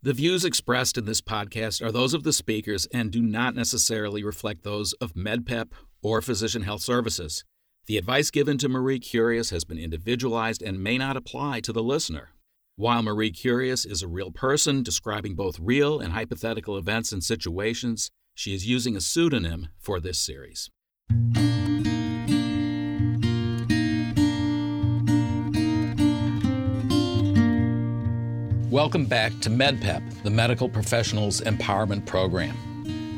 The views expressed in this podcast are those of the speakers and do not necessarily reflect those of MedPep or Physician Health Services. The advice given to Marie Curious has been individualized and may not apply to the listener. While Marie Curious is a real person describing both real and hypothetical events and situations, she is using a pseudonym for this series. Welcome back to MedPep, the Medical Professionals Empowerment Program.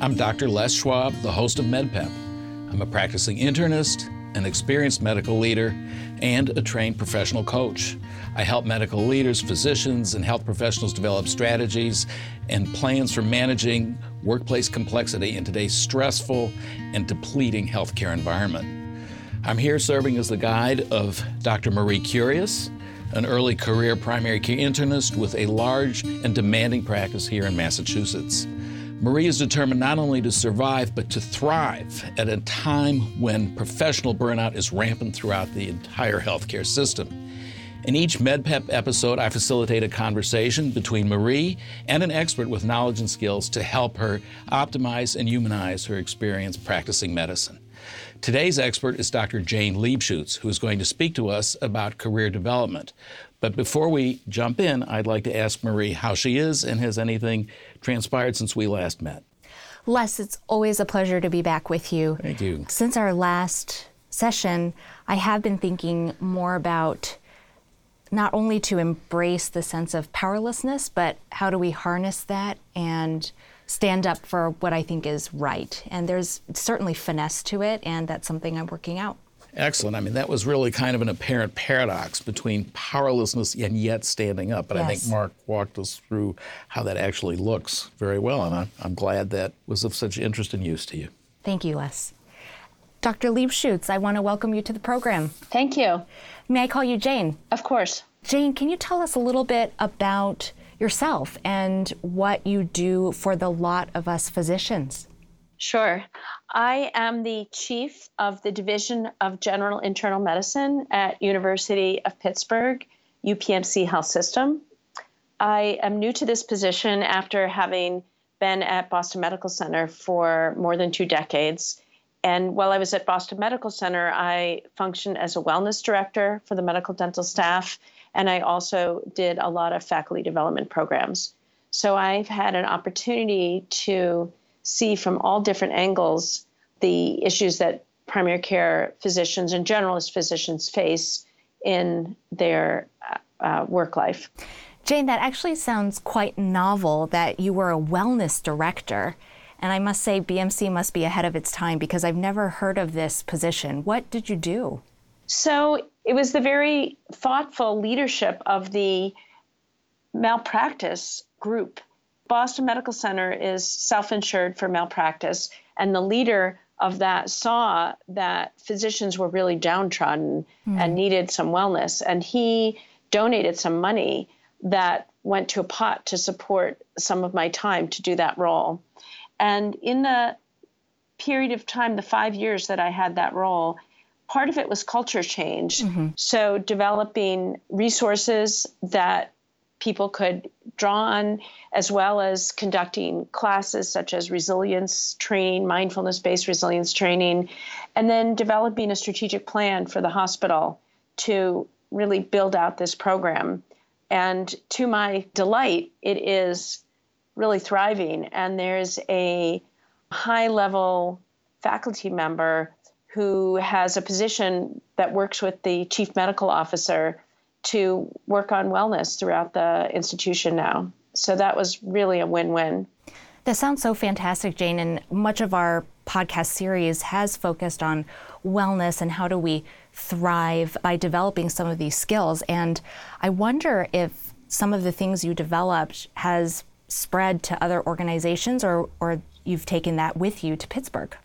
I'm Dr. Les Schwab, the host of MedPep. I'm a practicing internist, an experienced medical leader, and a trained professional coach. I help medical leaders, physicians, and health professionals develop strategies and plans for managing workplace complexity in today's stressful and depleting healthcare environment. I'm here serving as the guide of Dr. Marie Curious, an early career primary care internist with a large and demanding practice here in Massachusetts. Marie is determined not only to survive, but to thrive at a time when professional burnout is rampant throughout the entire healthcare system. In each MedPep episode, I facilitate a conversation between Marie and an expert with knowledge and skills to help her optimize and humanize her experience practicing medicine. Today's expert is Dr. Jane Liebschutz, who is going to speak to us about career development. But before we jump in, I'd like to ask Marie how she is and has anything transpired since we last met. Les, it's always a pleasure to be back with you. Thank you. Since our last session, I have been thinking more about not only to embrace the sense of powerlessness, but how do we harness that and stand up for what I think is right. And there's certainly finesse to it, and that's something I'm working out. Excellent. I mean, that was really kind of an apparent paradox between powerlessness and yet standing up. But yes. I think Mark walked us through how that actually looks very well. And I'm, I'm glad that was of such interest and use to you. Thank you, Les. Dr. Liebschutz, I want to welcome you to the program. Thank you. May I call you Jane? Of course. Jane, can you tell us a little bit about yourself and what you do for the lot of us physicians. Sure. I am the chief of the Division of General Internal Medicine at University of Pittsburgh, UPMC Health System. I am new to this position after having been at Boston Medical Center for more than two decades. And while I was at Boston Medical Center, I functioned as a wellness director for the medical dental staff and I also did a lot of faculty development programs. So I've had an opportunity to see from all different angles the issues that primary care physicians and generalist physicians face in their uh, uh work life. Jane, that actually sounds quite novel that you were a wellness director. And I must say, BMC must be ahead of its time because I've never heard of this position. What did you do? So it was the very thoughtful leadership of the malpractice group. Boston Medical Center is self insured for malpractice, and the leader of that saw that physicians were really downtrodden mm. and needed some wellness. And he donated some money that went to a pot to support some of my time to do that role. And in the period of time, the five years that I had that role, part of it was culture change. Mm-hmm. So developing resources that people could draw on, as well as conducting classes such as resilience training, mindfulness based resilience training, and then developing a strategic plan for the hospital to really build out this program. And to my delight, it is really thriving. And there's a high level faculty member who has a position that works with the chief medical officer to work on wellness throughout the institution now. So that was really a win win. That sounds so fantastic, Jane. And much of our podcast series has focused on wellness and how do we thrive by developing some of these skills. And I wonder if some of the things you developed has spread to other organizations or, or you've taken that with you to Pittsburgh.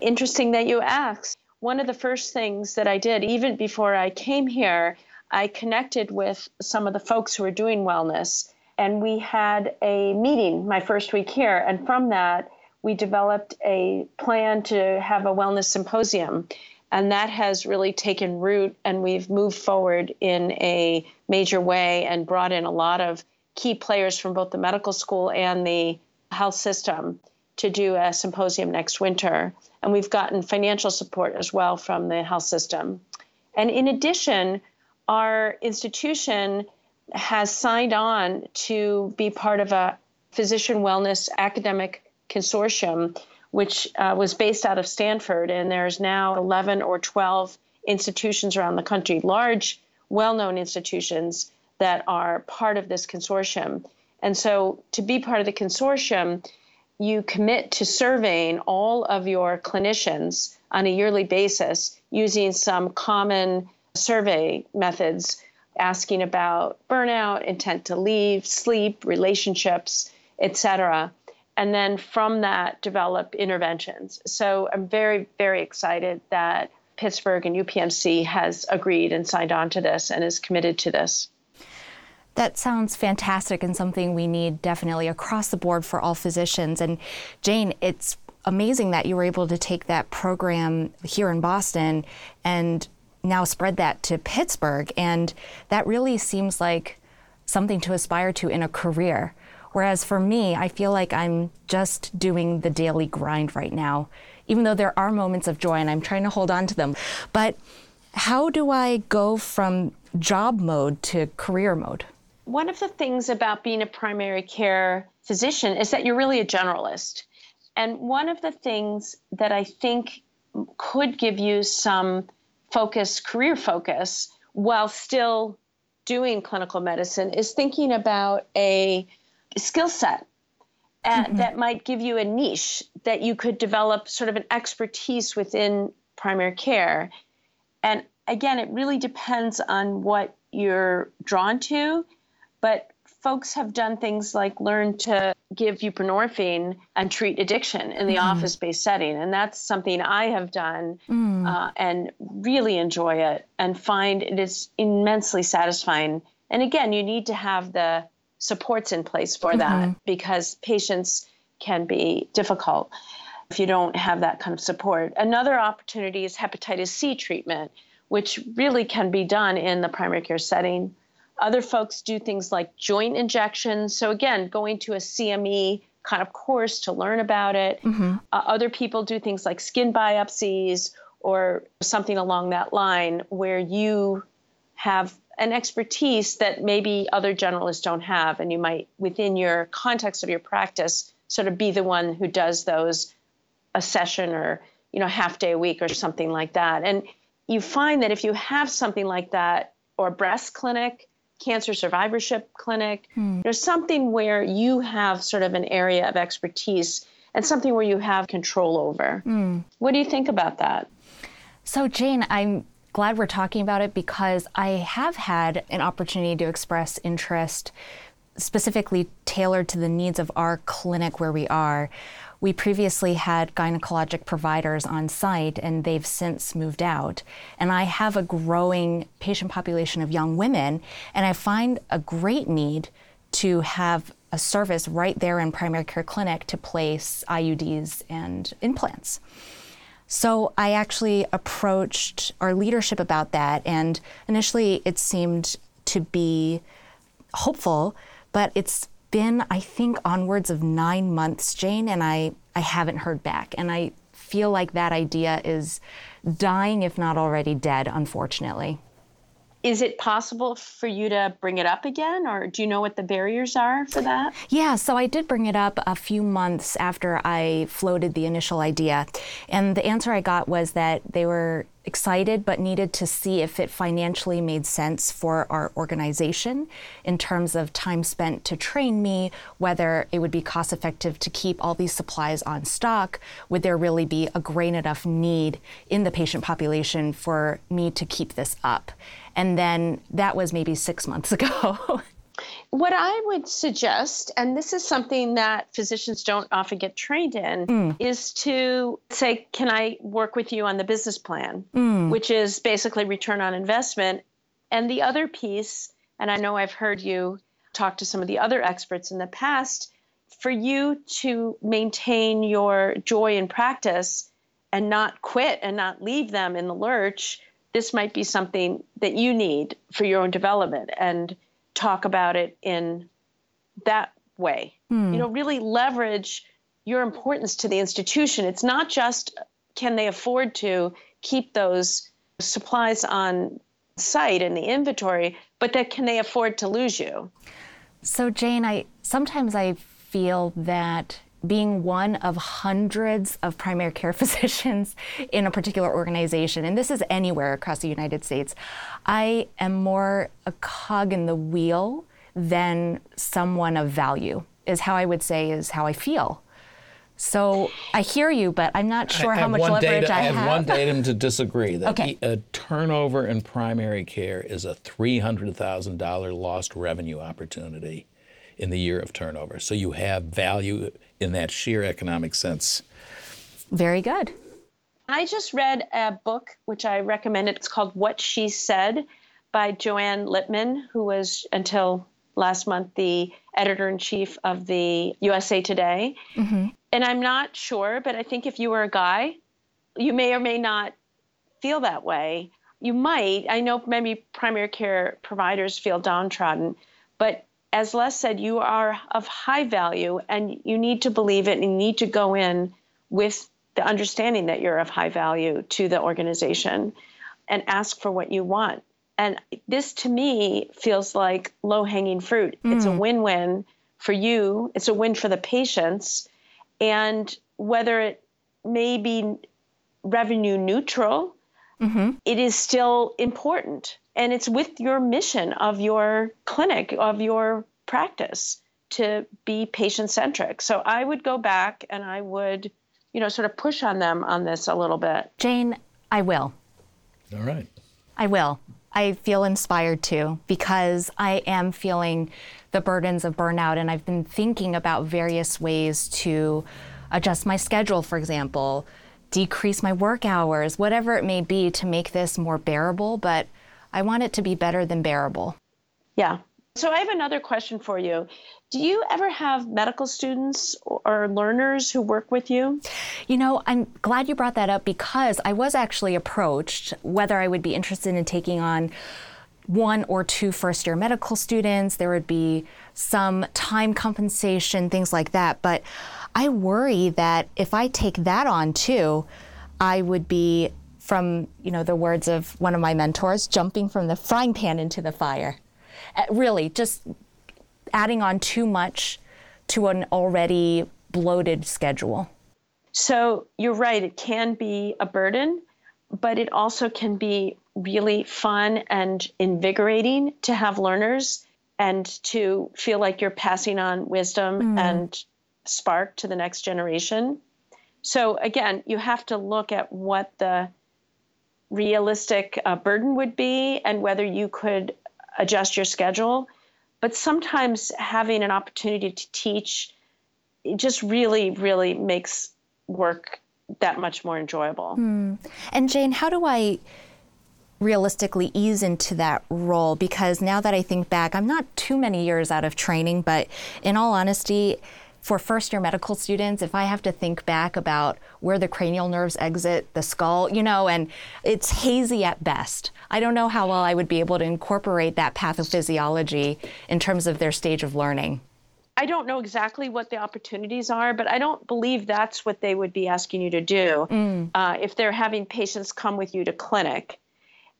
Interesting that you asked. One of the first things that I did, even before I came here, I connected with some of the folks who are doing wellness, and we had a meeting my first week here. And from that, we developed a plan to have a wellness symposium. And that has really taken root, and we've moved forward in a major way and brought in a lot of key players from both the medical school and the health system to do a symposium next winter. And we've gotten financial support as well from the health system. And in addition, our institution has signed on to be part of a physician wellness academic consortium, which uh, was based out of Stanford. And there's now 11 or 12 institutions around the country, large, well known institutions that are part of this consortium. And so to be part of the consortium, you commit to surveying all of your clinicians on a yearly basis using some common survey methods asking about burnout, intent to leave, sleep, relationships, etc. And then from that, develop interventions. So I'm very, very excited that Pittsburgh and UPMC has agreed and signed on to this and is committed to this. That sounds fantastic and something we need definitely across the board for all physicians. And Jane, it's amazing that you were able to take that program here in Boston and now spread that to Pittsburgh. And that really seems like something to aspire to in a career. Whereas for me, I feel like I'm just doing the daily grind right now, even though there are moments of joy and I'm trying to hold on to them. But how do I go from job mode to career mode? One of the things about being a primary care physician is that you're really a generalist. And one of the things that I think could give you some focus, career focus, while still doing clinical medicine is thinking about a skill set mm-hmm. that might give you a niche that you could develop sort of an expertise within primary care. And again, it really depends on what you're drawn to but folks have done things like learn to give buprenorphine and treat addiction in the mm. office based setting. And that's something I have done mm. uh, and really enjoy it and find it is immensely satisfying. And again, you need to have the supports in place for mm-hmm. that because patients can be difficult if you don't have that kind of support. Another opportunity is hepatitis C treatment, which really can be done in the primary care setting. Other folks do things like joint injections. So, again, going to a CME kind of course to learn about it. Mm-hmm. Uh, other people do things like skin biopsies or something along that line where you have an expertise that maybe other generalists don't have. And you might, within your context of your practice, sort of be the one who does those a session or, you know, half day a week or something like that. And you find that if you have something like that or breast clinic, cancer survivorship clinic. Hmm. There's something where you have sort of an area of expertise and something where you have control over. Hmm. What do you think about that? So, Jane, I'm glad we're talking about it because I have had an opportunity to express interest specifically tailored to the needs of our clinic where we are. We previously had gynecologic providers on site and they've since moved out. And I have a growing patient population of young women, and I find a great need to have a service right there in primary care clinic to place IUDs and implants. So I actually approached our leadership about that, and initially it seemed to be hopeful, but it's been, I think, onwards of nine months, Jane, and I, I haven't heard back. And I feel like that idea is dying, if not already dead, unfortunately. Is it possible for you to bring it up again, or do you know what the barriers are for that? Yeah, so I did bring it up a few months after I floated the initial idea. And the answer I got was that they were excited but needed to see if it financially made sense for our organization in terms of time spent to train me, whether it would be cost effective to keep all these supplies on stock, would there really be a great enough need in the patient population for me to keep this up. And then that was maybe six months ago. What I would suggest, and this is something that physicians don't often get trained in, mm. is to say, Can I work with you on the business plan? Mm. Which is basically return on investment. And the other piece, and I know I've heard you talk to some of the other experts in the past, for you to maintain your joy in practice and not quit and not leave them in the lurch, this might be something that you need for your own development. And talk about it in that way. Hmm. You know, really leverage your importance to the institution. It's not just can they afford to keep those supplies on site in the inventory, but that can they afford to lose you? So Jane, I sometimes I feel that being one of hundreds of primary care physicians in a particular organization, and this is anywhere across the United States, I am more a cog in the wheel than someone of value, is how I would say, is how I feel. So I hear you, but I'm not sure I how much leverage I I have, I have. one datum to disagree. That Okay. a turnover in primary care is a $300,000 lost revenue opportunity in the year of turnover. So you have value in that sheer economic sense. Very good. I just read a book which I recommend. It's called What She Said by Joanne Lipman, who was until last month the editor in chief of the USA Today. Mm-hmm. And I'm not sure, but I think if you were a guy, you may or may not feel that way. You might. I know maybe primary care providers feel downtrodden, but as Les said, you are of high value and you need to believe it and you need to go in with the understanding that you're of high value to the organization and ask for what you want. And this to me feels like low hanging fruit. It's a hmm. win win for you, it's a win for the patients. And whether it may be revenue neutral, mm-hmm. it is still important. And it's with your mission of your clinic, of your practice to be patient centric. So I would go back and I would, you know, sort of push on them on this a little bit. Jane, I will. All right. I will. I feel inspired to because I am feeling the burdens of burnout and I've been thinking about various ways to adjust my schedule, for example, decrease my work hours, whatever it may be to make this more bearable, but I want it to be better than bearable. Yeah. So I have another question for you. Do you ever have medical students or learners who work with you? You know, I'm glad you brought that up because I was actually approached whether I would be interested in taking on one or two first year medical students. There would be some time compensation, things like that. But I worry that if I take that on too, I would be, from you know the words of one of my mentors, jumping from the frying pan into the fire. Uh, really, just adding on too much to an already bloated schedule. So you're right, it can be a burden, but it also can be really fun and invigorating to have learners and to feel like you're passing on wisdom and spark to the next generation. So again, you have to look at what the realistic uh, burden would be and whether you could adjust your schedule. But sometimes having an opportunity to teach it just really, really makes work that much more enjoyable. And Jane, how do I realistically ease into that role? Because now that I think back, I'm not too many years out of training, but in all honesty, for first year medical students, if I have to think back about where the cranial nerves exit the skull, you know, and it's hazy at best. I don't know how well I would be able to incorporate that pathophysiology in terms of their stage of learning. I don't know exactly what the opportunities are, but I don't believe that's what they would be asking you to do. Uh, if they're having patients come with you to clinic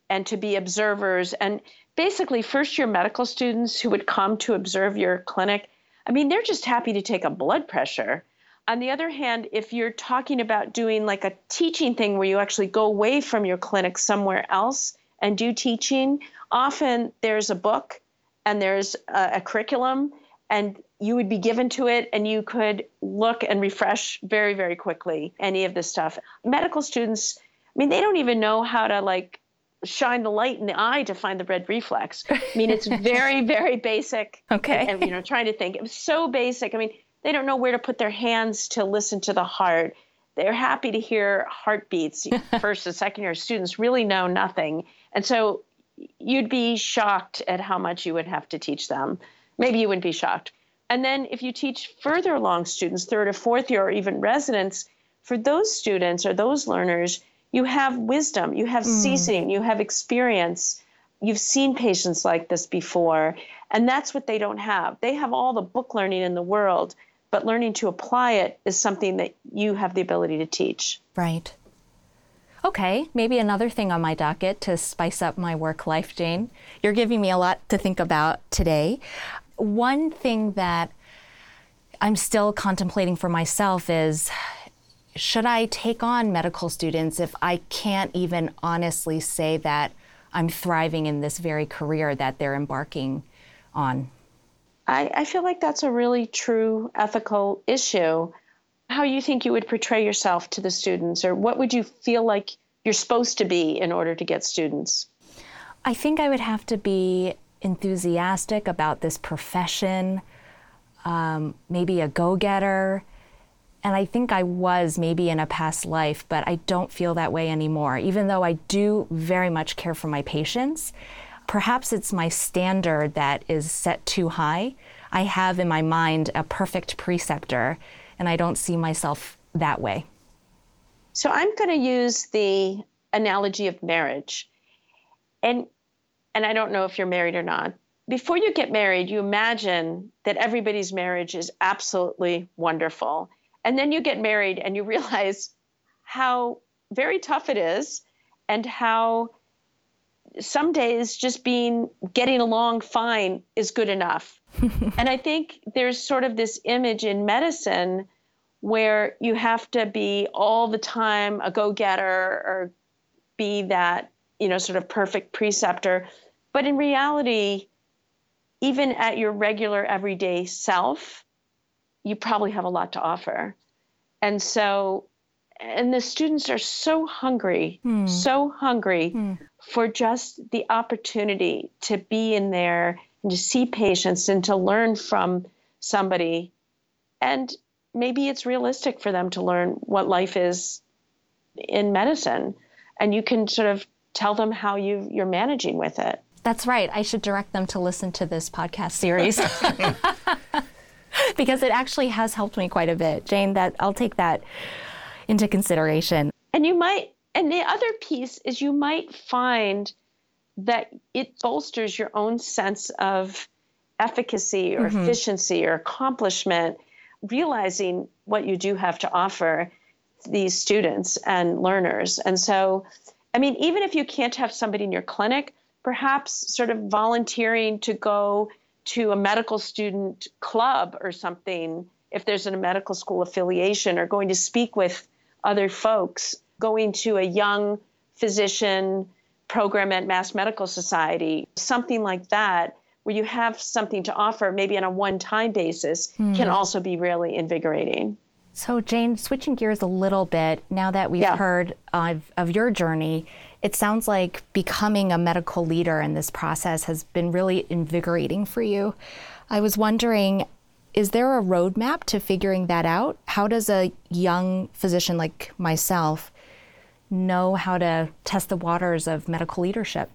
and to be observers, and basically first year medical students who would come to observe your clinic, I mean, they're just happy to take a blood pressure. On the other hand, if you're talking about doing like a teaching thing where you actually go away from your clinic somewhere else and do teaching, often there's a book and there's a, a curriculum and you would be given to it and you could look and refresh very very quickly any of this stuff medical students i mean they don't even know how to like shine the light in the eye to find the red reflex. I mean it's very very basic. Okay. and you know trying to think it was so basic. I mean they don't know where to put their hands to listen to the heart. They're happy to hear heartbeats first and second year students really know nothing. And so you'd be shocked at how much you would have to teach them. Maybe you wouldn't be shocked. And then if you teach further along students, third or fourth year, or even residents, for those students or those learners, you have wisdom, you have mm. seasoning, you have experience, you've seen patients like this before. And that's what they don't have. They have all the book learning in the world, but learning to apply it is something that you have the ability to teach. Right. Okay, maybe another thing on my docket to spice up my work life, Jane. You're giving me a lot to think about today. One thing that I'm still contemplating for myself is should I take on medical students if I can't even honestly say that I'm thriving in this very career that they're embarking on? I, I feel like that's a really true ethical issue. How you think you would portray yourself to the students, or what would you feel like you're supposed to be in order to get students? I think I would have to be enthusiastic about this profession, um, maybe a go getter. And I think I was maybe in a past life, but I don't feel that way anymore, even though I do very much care for my patients. Perhaps it's my standard that is set too high. I have in my mind a perfect preceptor, and I don't see myself that way. So I'm going to use the analogy of marriage. And and I don't know if you're married or not. Before you get married, you imagine that everybody's marriage is absolutely wonderful and then you get married and you realize how very tough it is and how some days just being getting along fine is good enough. and I think there's sort of this image in medicine where you have to be all the time a go-getter or be that, you know, sort of perfect preceptor. But in reality, even at your regular everyday self, you probably have a lot to offer. And so, and the students are so hungry, hmm. so hungry hmm. for just the opportunity to be in there and to see patients and to learn from somebody. And maybe it's realistic for them to learn what life is in medicine. And you can sort of tell them how you, you're managing with it. That's right. I should direct them to listen to this podcast series. because it actually has helped me quite a bit. Jane, that I'll take that into consideration. And you might and the other piece is you might find that it bolsters your own sense of efficacy or mm-hmm. efficiency or accomplishment, realizing what you do have to offer these students and learners. And so, I mean, even if you can't have somebody in your clinic, perhaps sort of volunteering to go to a medical student club or something if there's a medical school affiliation or going to speak with other folks, going to a young physician program at Mass Medical Society, something like that, where you have something to offer, maybe on a one time basis, mm. can also be really invigorating. So, Jane, switching gears a little bit, now that we've yeah. heard of, of your journey, it sounds like becoming a medical leader in this process has been really invigorating for you. I was wondering is there a roadmap to figuring that out? How does a young physician like myself know how to test the waters of medical leadership?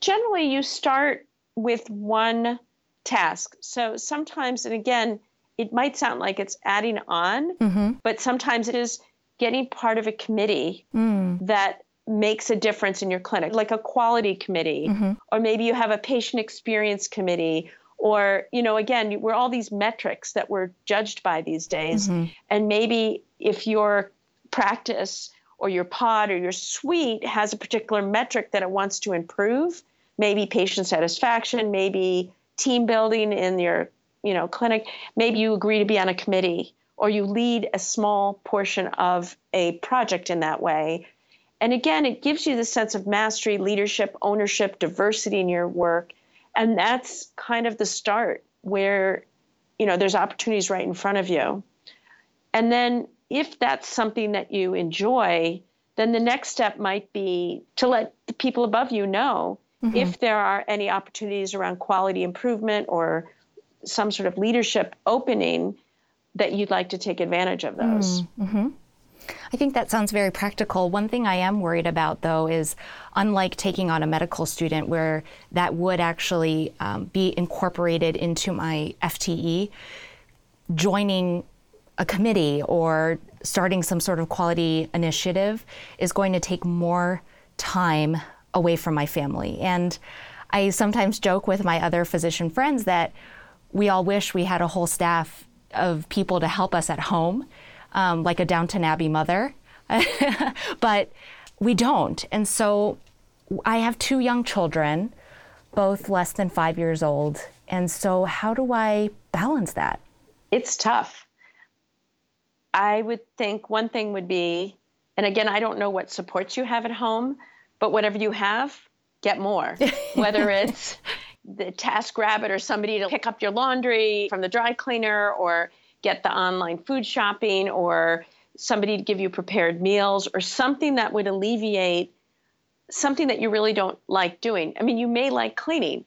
Generally, you start with one task. So sometimes, and again, it might sound like it's adding on, mm-hmm. but sometimes it is getting part of a committee mm. that makes a difference in your clinic, like a quality committee, mm-hmm. or maybe you have a patient experience committee, or, you know, again, we're all these metrics that we're judged by these days. Mm-hmm. And maybe if your practice or your pod or your suite has a particular metric that it wants to improve, maybe patient satisfaction, maybe team building in your, you know, clinic, maybe you agree to be on a committee or you lead a small portion of a project in that way and again, it gives you the sense of mastery, leadership, ownership, diversity in your work. And that's kind of the start where, you know, there's opportunities right in front of you. And then if that's something that you enjoy, then the next step might be to let the people above you know mm-hmm. if there are any opportunities around quality improvement or some sort of leadership opening that you'd like to take advantage of those. Mm-hmm. I think that sounds very practical. One thing I am worried about, though, is unlike taking on a medical student where that would actually um, be incorporated into my FTE, joining a committee or starting some sort of quality initiative is going to take more time away from my family. And I sometimes joke with my other physician friends that we all wish we had a whole staff of people to help us at home, um, like a Downton Abbey mother, but we don't. And so I have two young children, both less than five years old. And so, how do I balance that? It's tough. I would think one thing would be, and again, I don't know what supports you have at home, but whatever you have, get more. Whether it's the TaskRabbit or somebody to pick up your laundry from the dry cleaner or get the online food shopping or somebody to give you prepared meals or something that would alleviate something that you really don't like doing. I mean, you may like cleaning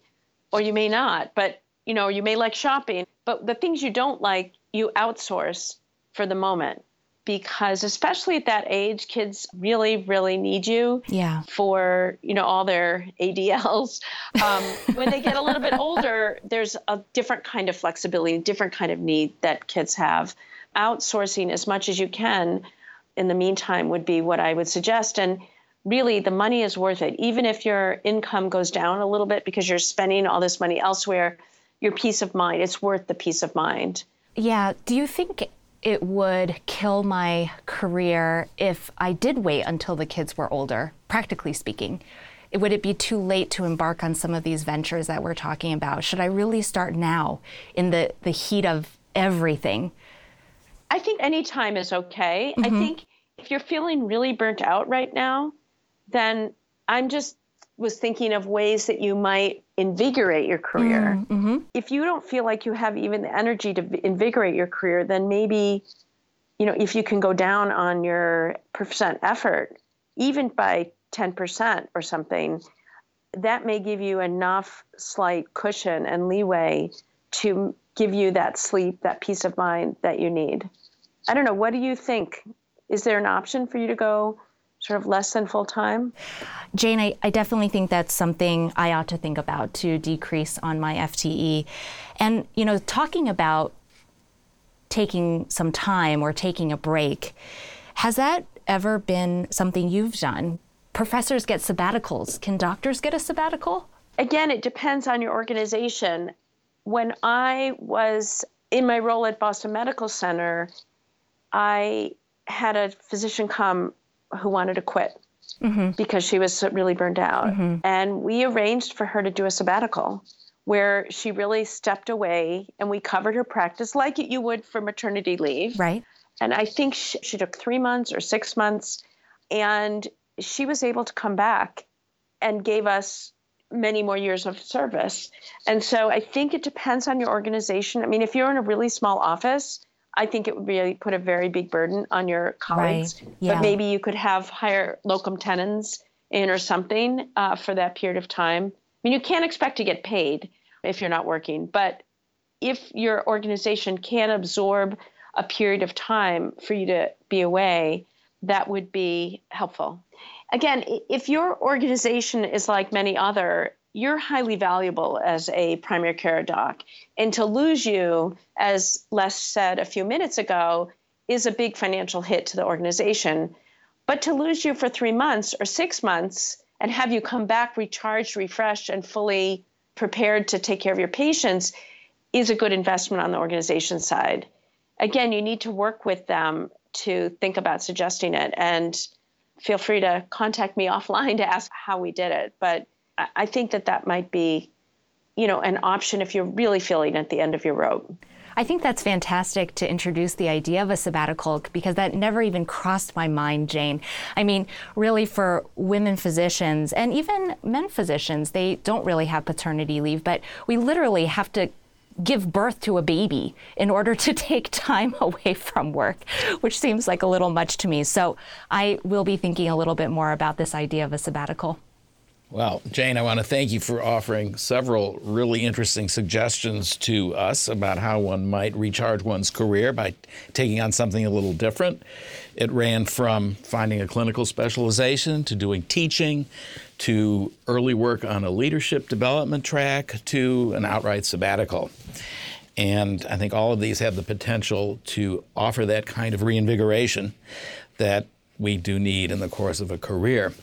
or you may not, but you know, you may like shopping, but the things you don't like, you outsource for the moment because especially at that age kids really really need you yeah. for you know all their adls um, when they get a little bit older there's a different kind of flexibility different kind of need that kids have. Outsourcing as much as you can in the meantime would be what i would suggest. And really the money is worth it. Even if your income goes down a little bit because you're spending all this money elsewhere your peace of mind it's worth the peace of mind. Yeah. Do you think it would kill my career if I did wait until the kids were older, practically speaking. Would it be too late to embark on some of these ventures that we're talking about? Should I really start now in the, the heat of everything? I think any time is okay. Mm-hmm. I think if you're feeling really burnt out right now, then I'm just was thinking of ways that you might invigorate your career. Mm, mm-hmm. If you don't feel like you have even the energy to invigorate your career, then maybe, you know, if you can go down on your percent effort, even by 10% or something, that may give you enough slight cushion and leeway to give you that sleep, that peace of mind that you need. I don't know. What do you think? Is there an option for you to go sort of less than full time? Jane, I, I, definitely think that's something I ought to think about to decrease on my FTE. And, you know, talking about taking some time or taking a break, has that ever been something you've done? Professors get sabbaticals. Can doctors get a sabbatical? Again, it depends on your organization. When I was in my role at Boston Medical Center, I had a physician come who wanted to quit mm-hmm. because she was really burned out. Mm-hmm. And we arranged for her to do a sabbatical where she really stepped away and we covered her practice like you would for maternity leave. Right. And I think she, she took three months or six months and she was able to come back and gave us many more years of service. And so I think it depends on your organization. I mean, if you're in a really small office, I think it would really put a very big burden on your colleagues. Right. Yeah. But maybe you could have higher locum tenens in or something uh, for that period of time. I mean, you can't expect to get paid if you're not working, but if your organization can absorb a period of time for you to be away, that would be helpful. Again, if your organization is like many other, you're highly valuable as a primary care doc. And to lose you, as Les said a few minutes ago, is a big financial hit to the organization. But to lose you for three months or six months and have you come back recharged, refreshed, and fully prepared to take care of your patients is a good investment on the organization side. Again, you need to work with them to think about suggesting it. And feel free to contact me offline to ask how we did it. But I think that that might be, you know, an option if you're really feeling at the end of your rope. I think that's fantastic to introduce the idea of a sabbatical because that never even crossed my mind, Jane. I mean, really, for women physicians and even men physicians, they don't really have paternity leave, but we literally have to give birth to a baby in order to take time away from work, which seems like a little much to me. So I will be thinking a little bit more about this idea of a sabbatical. Well, Jane, I want to thank you for offering several really interesting suggestions to us about how one might recharge one's career by taking on something a little different. It ran from finding a clinical specialization to doing teaching to early work on a leadership development track to an outright sabbatical. And I think all of these have the potential to offer that kind of reinvigoration that we do need in the course of a career.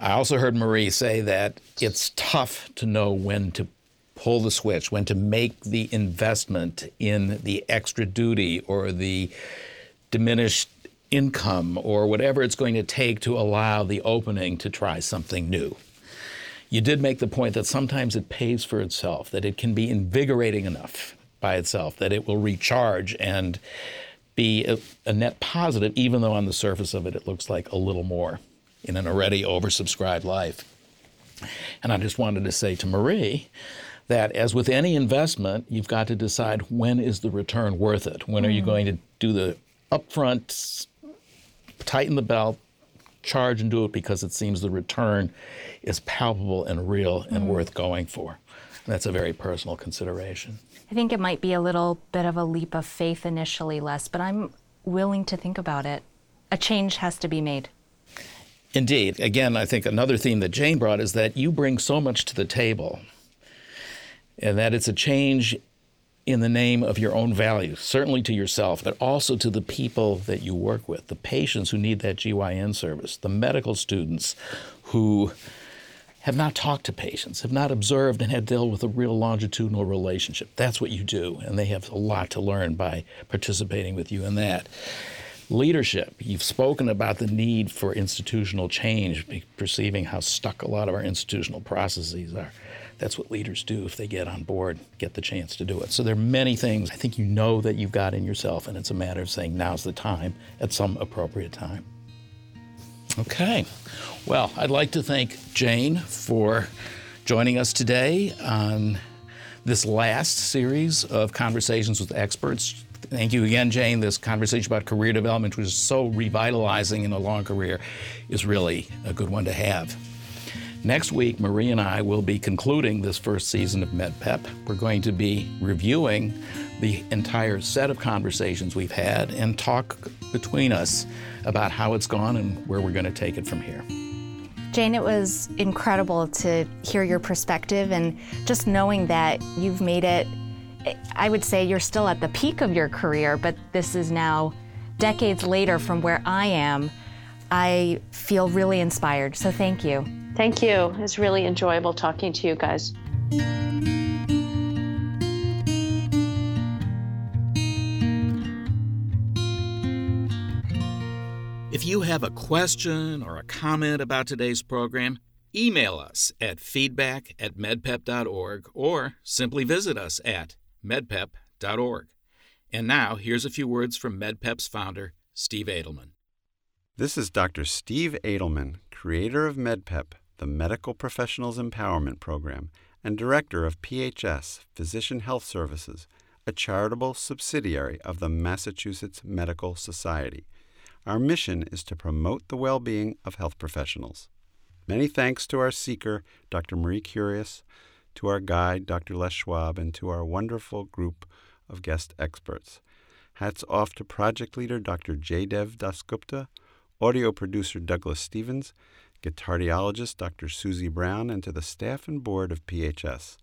I also heard Marie say that it's tough to know when to pull the switch, when to make the investment in the extra duty or the diminished income or whatever it's going to take to allow the opening to try something new. You did make the point that sometimes it pays for itself, that it can be invigorating enough by itself, that it will recharge and be a, a, net positive, even though on the surface of it, it looks like a little more in an already oversubscribed life. And I just wanted to say to Marie that, as with any investment, you've got to decide when is the return worth it? When mm. are you mm. going to do the upfront, tighten the belt, charge and do it because it seems the return is palpable and real and mm. worth going for? And that's a very personal consideration. I think it might be a little bit of a leap of faith initially, Les, but I'm willing to think about it. A change has to be made. Indeed. Again, I think another theme that Jane brought is that you bring so much to the table, and that it's a change in the name of your own values, certainly to yourself, but also to the people that you work with, the patients who need that GYN service, the medical students who have not talked to patients, have not observed and had dealt with a real longitudinal relationship. That's what you do, and they have a lot to learn by participating with you in that. Leadership, you've spoken about the need for institutional change, perceiving how stuck a lot of our institutional processes are. That's what leaders do if they get on board, get the chance to do it. So there are many things I think you know that you've got in yourself, and it's a matter of saying now's the time at some appropriate time. Okay. Well, I'd like to thank Jane for joining us today on this last series of conversations with experts. Thank you again, Jane. This conversation about career development, which is so revitalizing in a long career, is really a good one to have. Next week, Marie and I will be concluding this first season of MedPep. We're going to be reviewing the entire set of conversations we've had and talk between us about how it's gone and where we're going to take it from here. Jane, it was incredible to hear your perspective and just knowing that you've made it. I would say you're still at the peak of your career, but this is now decades later from where I am. I feel really inspired, so thank you. Thank you. It's really enjoyable talking to you guys. If you have a question or a comment about today's program, email us at feedback at medpep.org or simply visit us at medpep.org. And now, here's a few words from MedPep's founder, Steve Adelman. This is Dr. Steve Adelman, creator of MedPep, the Medical Professionals Empowerment Program, and director of PHS, Physician Health Services, a charitable subsidiary of the Massachusetts Medical Society. Our mission is to promote the well being of health professionals. Many thanks to our seeker, Dr. Marie Curious, to our guide, Dr. Les Schwab, and to our wonderful group of guest experts. Hats off to project leader Dr. Jaydev Dasgupta, audio producer Douglas Stevens, guitardiologist Dr. Susie Brown, and to the staff and board of PHS.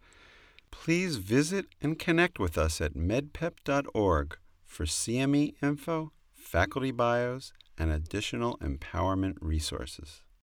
Please visit and connect with us at medpep.org for CME info faculty bios, and additional empowerment resources.